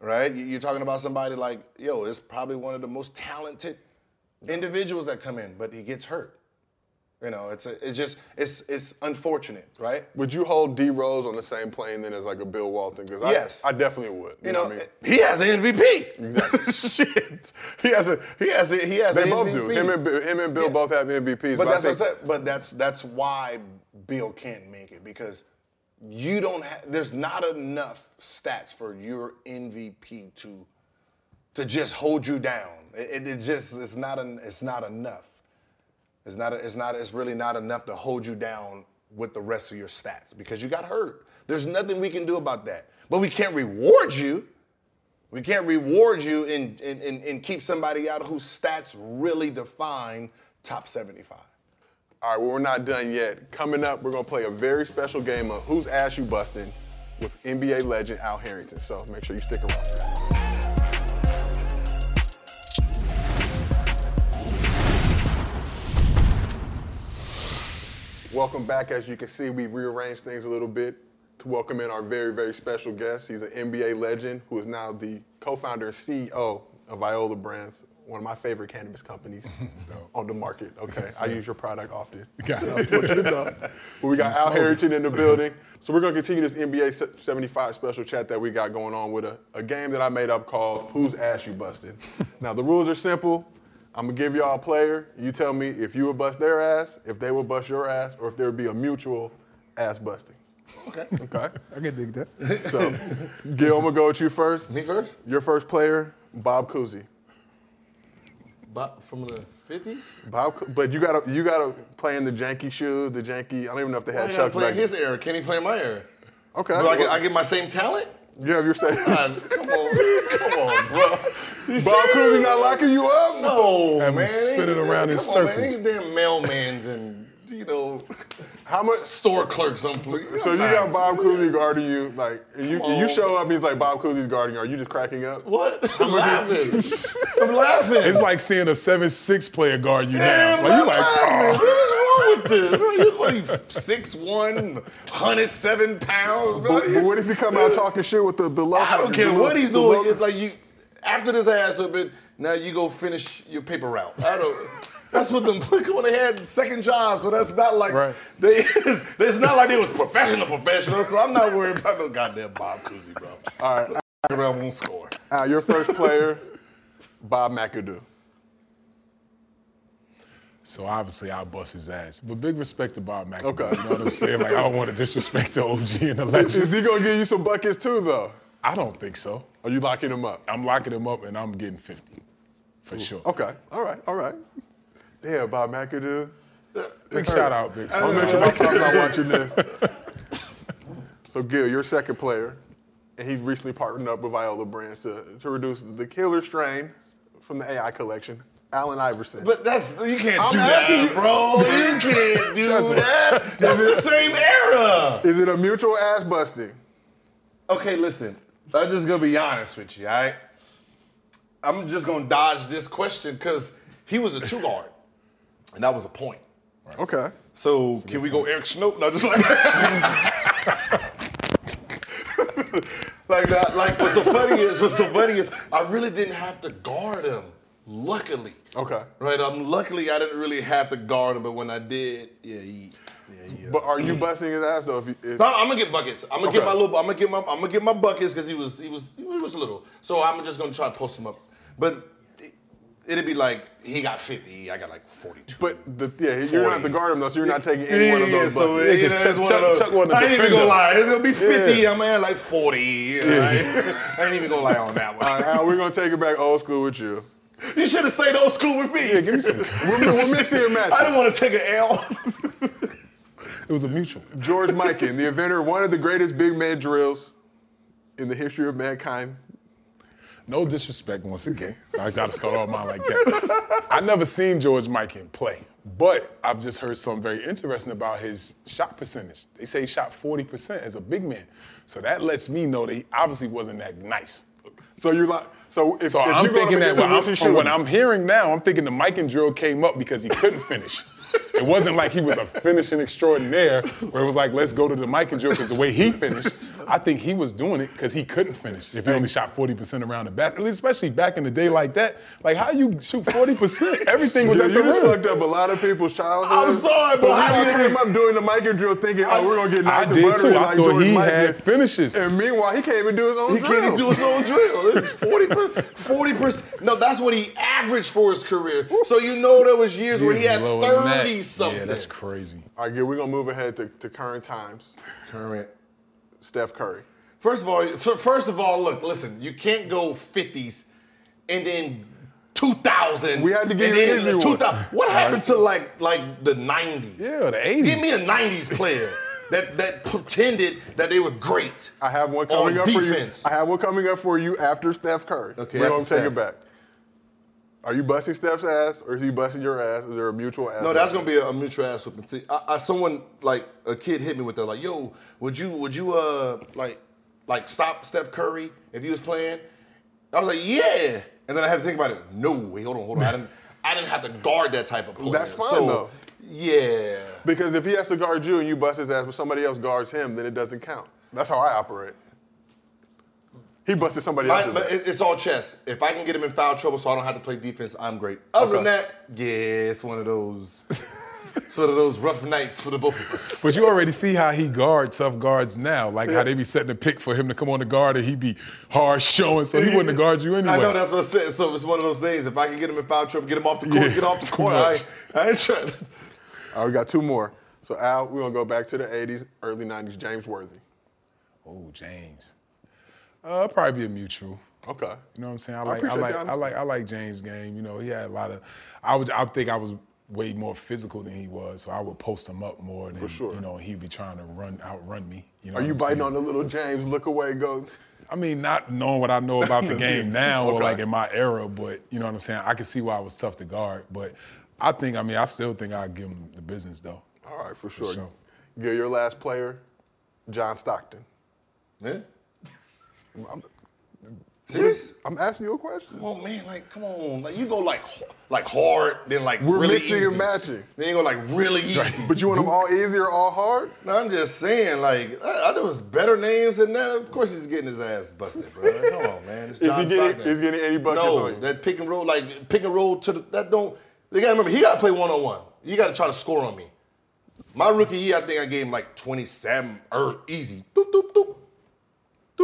right? You- You're talking about somebody like, yo, it's probably one of the most talented individuals that come in, but he gets hurt. You know, it's a, it's just it's it's unfortunate, right? would you hold D Rose on the same plane then as like a Bill Walton? Because Yes. I, I definitely would. You know, what I mean? he has an MVP. Exactly. Shit, he has a he has a he has They an both MVP. do. Him and Bill- him and Bill Yeah. both have MVPs. But I that's think- but that's that's why Bill can't make it because you don't have there's not enough stats for your MVP to to just hold you down. It, it, it just it's not an, it's not enough. It's not it's not it's really not enough to hold you down with the rest of your stats because you got hurt. There's nothing we can do about that. But we can't reward you. We can't reward you and, and, and, and keep somebody out whose stats really define top 75. All right, well, we're not done yet. Coming up, we're gonna play a very special game of Who's Ass You Busting with NBA legend Al Harrington. So make sure you stick around. Welcome back. As you can see, we've rearranged things a little bit to welcome in our very, very special guest. He's an NBA legend who is now the co-founder and CEO of Viola Brands, one of my favorite cannabis companies on the market. Okay, I use your product often. Got So it. just want you to know. But we got Al. Harrington in the building. So we're gonna continue this NBA 75 special chat that we got going on with a, a game that I made up called Who's Ass You Busted. now the rules are simple. I'm gonna give y'all a player. You tell me if you would bust their ass, if they would bust your ass, or if there would be a mutual ass busting. Okay. Okay. I can dig that. So, Gil, I'm gonna go with you first. Me first? Your first player, Bob Cousy. But from the 50s? Bob, but you gotta you gotta play in the janky shoes, the janky. I don't even know if they had Why you Chucks play in his era? Can he play my era? Okay. Do I get, well, I get my same talent? you have your say. God, come on, come on, bro. You Bob serious? Cousy not locking you up? No, Have him man. spinning around in come on, man. circles. These damn mailmans and you know How much? store clerks. I'm, So you got Bob Cousy guarding you, like and you Come you show up, he's like Bob Cousy's guarding you. Are you just cracking up? what? I'm laughing. I'm laughing. It's like seeing a seven six player guard you Damn, now. Like you I'm like, oh. What is wrong with this? Bro, you what, you 6'1", 107 pounds, bro. But, but what if you come out talking shit with the the low? I don't care low- what he's the doing. low- It's like you, after this ass whipping, now you go finish your paper route. I don't. That's what them when they had second jobs. So that's not like Right. they. It's not like they was professional, professional. So I'm not worried about no goddamn Bob Cousy, bro. All right, Around won't score. Al, your first player, Bob McAdoo. So obviously I'll bust his ass. But big respect to Bob McAdoo. Okay. You know what I'm saying? Like I don't want to disrespect the OG and the legend. Is he gonna give you some buckets too, though? I don't think so. Are you locking him up? I'm locking him up and I'm getting 50. For sure. Okay. All right. All right. Damn, Bob McAdoo. Big shout out, big. I'll make sure my son's not watching this. So, Gil, you're second player, and he recently partnered up with Viola Brands to, to reduce the killer strain from the AI collection. Allen Iverson. But that's you can't I'm do that, you- bro. You can't do that. That's the same era. is it a mutual ass busting? Okay, listen. I'm just gonna be honest with you, all right? I'm just gonna dodge this question because he was a two guard, and that was a point. Okay. So can we go Eric Snow? No, just like like that. Like what's so funny is what's so funny is I really didn't have to guard him. Luckily, Okay. right? Um, luckily I didn't really have to guard him, but when I did, yeah, he, yeah, But are you busting his ass though? If, you, if No, I'm gonna get buckets. I'm gonna get my little. I'm gonna get my. I'm gonna get my buckets because he was. He was. He was little. So I'm just gonna try to post him up. But it, it'd be like he got 50. I got like 42. but the, yeah, you're not 40. the guard him though, so you're not taking any one of Yeah, those so buckets. it- just it's chuck- one chuck- of those- chuck one to I ain't even gonna lie. It's gonna be 50. Yeah. I'm at like 40. right? I ain't even gonna lie on that one. All right, Al, we're gonna take it back old school with you. You should have stayed old school with me. Yeah, give me some. We're, we're mixing and matching. I didn't want to take an L. It was a mutual. George Mikan, the inventor of one of the greatest big man drills in the history of mankind. No disrespect once again. I gotta start off mine like that. I never seen George Mikan play, but I've just heard something very interesting about his shot percentage. They say he shot 40% as a big man. So that lets me know that he obviously wasn't that nice. So you're like, so if, So if I'm thinking that a I'm, from what I'm hearing now, I'm thinking the Mikan drill came up because he couldn't finish. It wasn't like he was a finishing extraordinaire where it was like, let's go to the Mikan drill because the way he finished, I think he was doing it because he couldn't finish if he only shot 40% around the basket. Especially back in the day like that. Like how you shoot 40%? Everything was Yeah, at you just rim. fucked up a lot of people's childhood. I'm sorry, but we how all do you- came up doing the Mikan drill thinking, oh, we're gonna get nice I and did too. I like thought he had finishes. And meanwhile, he can't even do his own He drill. He can't even do his own drill. Forty percent. Forty percent. No, that's what he averaged for his career. So you know there was years where he had Lower than that. something. Yeah, that's crazy. All right. We're gonna move ahead to, to current times. Current. Steph Curry. First of all, first of all, look, listen. You can't go fifties and then two thousand. We had to give and then easy one. 2000. What happened to like like the nineties? Yeah, the 80s. Give me a nineties player that that pretended that they were great. I have one coming up defense. for you. I have one coming up for you after Steph Curry. Okay, we're gonna take it back. Are you busting Steph's ass, or is he busting your ass? Is there a mutual ass? No, that's gonna be a, a mutual ass whooping. See, I, I, someone like a kid hit me with that, like, "Yo, would you would you uh like like stop Steph Curry if he was playing?" I was like, "Yeah," and then I had to think about it. No, wait, hold on, hold on. I didn't I didn't have to guard that type of player. That's fine, So, though. Yeah. Because if he has to guard you and you bust his ass, but somebody else guards him, then it doesn't count. That's how I operate. He busted somebody My- else's but it- it's all chess. If I can get him in foul trouble so I don't have to play defense, I'm great. Other than that, yeah, it's one of those, it's one of those rough nights for the both of us. But you already see how he guards tough guards now, like how they be setting the pick for him to come on the guard and he be hard showing, so he wouldn't have guard you anyway. I know that's what I said. So it's one of those things. If I can get him in foul trouble, get him off the court, Yeah, get off the court. I, ain't- I ain't trying. to- All right, we got two more. So Al, we're gonna go back to the '80s, early '90s. James Worthy. Oh, James. Uh, probably be a mutual. Okay. You know what I'm saying? I like, I, like, I like, I like James' game. You know, he had a lot of. I was, I think I was way more physical than he was, so I would post him up more than sure. you know he'd be trying to run outrun me. You know, Are you biting saying? on the little James look away go? I mean, not knowing what I know about the game now or like in my era, but you know what I'm saying. I can see why I was tough to guard, but I think, I mean, I still think I'd give him the business though. All right, for sure. sure. Gil, your last player, John Stockton. Yeah. I'm, Serious? I'm asking you a question. Come on, man. Like, come on. Like, you go like like hard, then like We're really mixing easy. and matching. Then you go like really easy. But you want them all easy or all hard? No, I'm just saying, like, I, I, there was better names than that. Of course, he's getting his ass busted, bro. Come on, man. It's Is he getting- is getting any buckets No, on you? that pick and roll, like pick and roll to the that don't. They gotta remember he gotta play one on one. You gotta try to score on me. My rookie year, I think I gave him like 27 er, easy. Doop doop doop.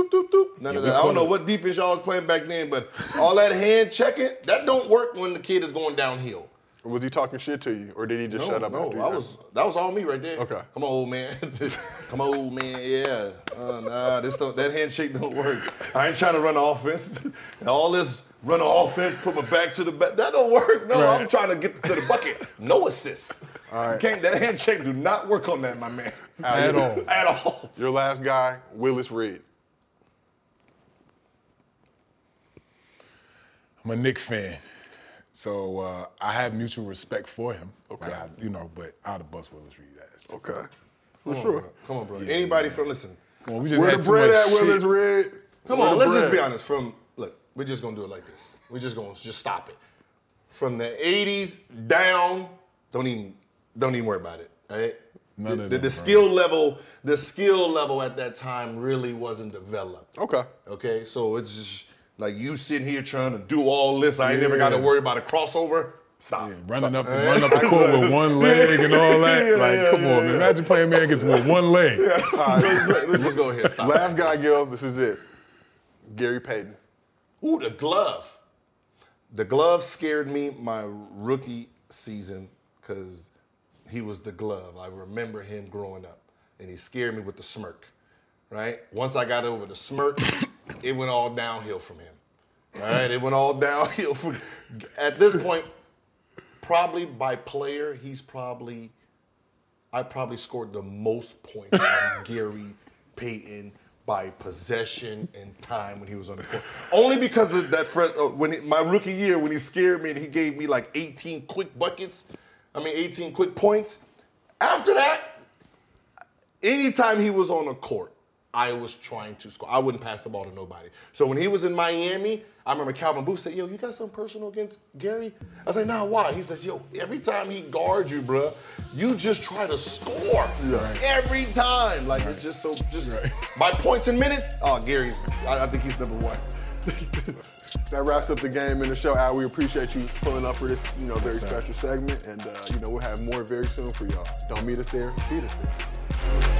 Doop doop doop. None of that. I don't know what defense y'all was playing back then, but all that hand checking that don't work when the kid is going downhill. Was he talking shit to you, or did he just no, shut up? no, I was that was all me right there. Okay. Come on, old man. Come on, old man. Yeah. Uh, nah, this don't, that handshake don't work. I ain't trying to run the offense. And all this run the offense, put my back to the back. That don't work. No, I'm trying to get to the bucket. No assists. All right. Can't that handshake do not work on that, my man. At all. At all. Your last guy, Willis Reed. I'm a Knick fan, so uh, I have mutual respect for him. Okay. But I, you know, but I'd have bust Willis Reed ass. too. Okay. For sure. Come on, bro. Anybody from listen. Come on, we just Where had the bread at, shit. Willis Reed? Come Where on, let's just be honest. From look, we're just gonna do it like this. We're just gonna just stop it. From the '80s down, don't even don't even worry about it. All right. None the, of the, them, the bro. skill level, the skill level at that time really wasn't developed. Okay. Okay, so it's just like you sitting here trying to do all this. I ain't never got to worry about a crossover. Stop. Running up, the, running up the court with one leg and all that. Yeah, like, yeah, come on, yeah, man. yeah. Imagine playing man gets with one leg. Let's just go ahead. Stop. Last guy, Gil. This is it. Gary Payton. Ooh, the glove. The glove scared me my rookie season because he was the glove. I remember him growing up, and he scared me with the smirk. Right. Once I got over the smirk, it went all downhill from him. All right, it went all downhill. From, at this point, probably by player, he's probably I probably scored the most points on Gary Payton by possession and time when he was on the court. Only because of that uh, when it, my rookie year when he scared me and he gave me like 18 quick buckets. I mean 18 quick points. After that, anytime he was on the court, I was trying to score. I wouldn't pass the ball to nobody. So when he was in Miami, I remember Calvin Booth said, "Yo, you got something personal against Gary?" I was like, "Nah, why?" He says, "Yo, every time he guards you, bruh, you just try to score every time. Like it's just so just by points and minutes. Oh, Gary's. I, I think he's number one. That wraps up the game and the show. Al, we appreciate you pulling up for this, you know, very special segment, and uh, you know we'll have more very soon for y'all. Don't meet us there, beat us there.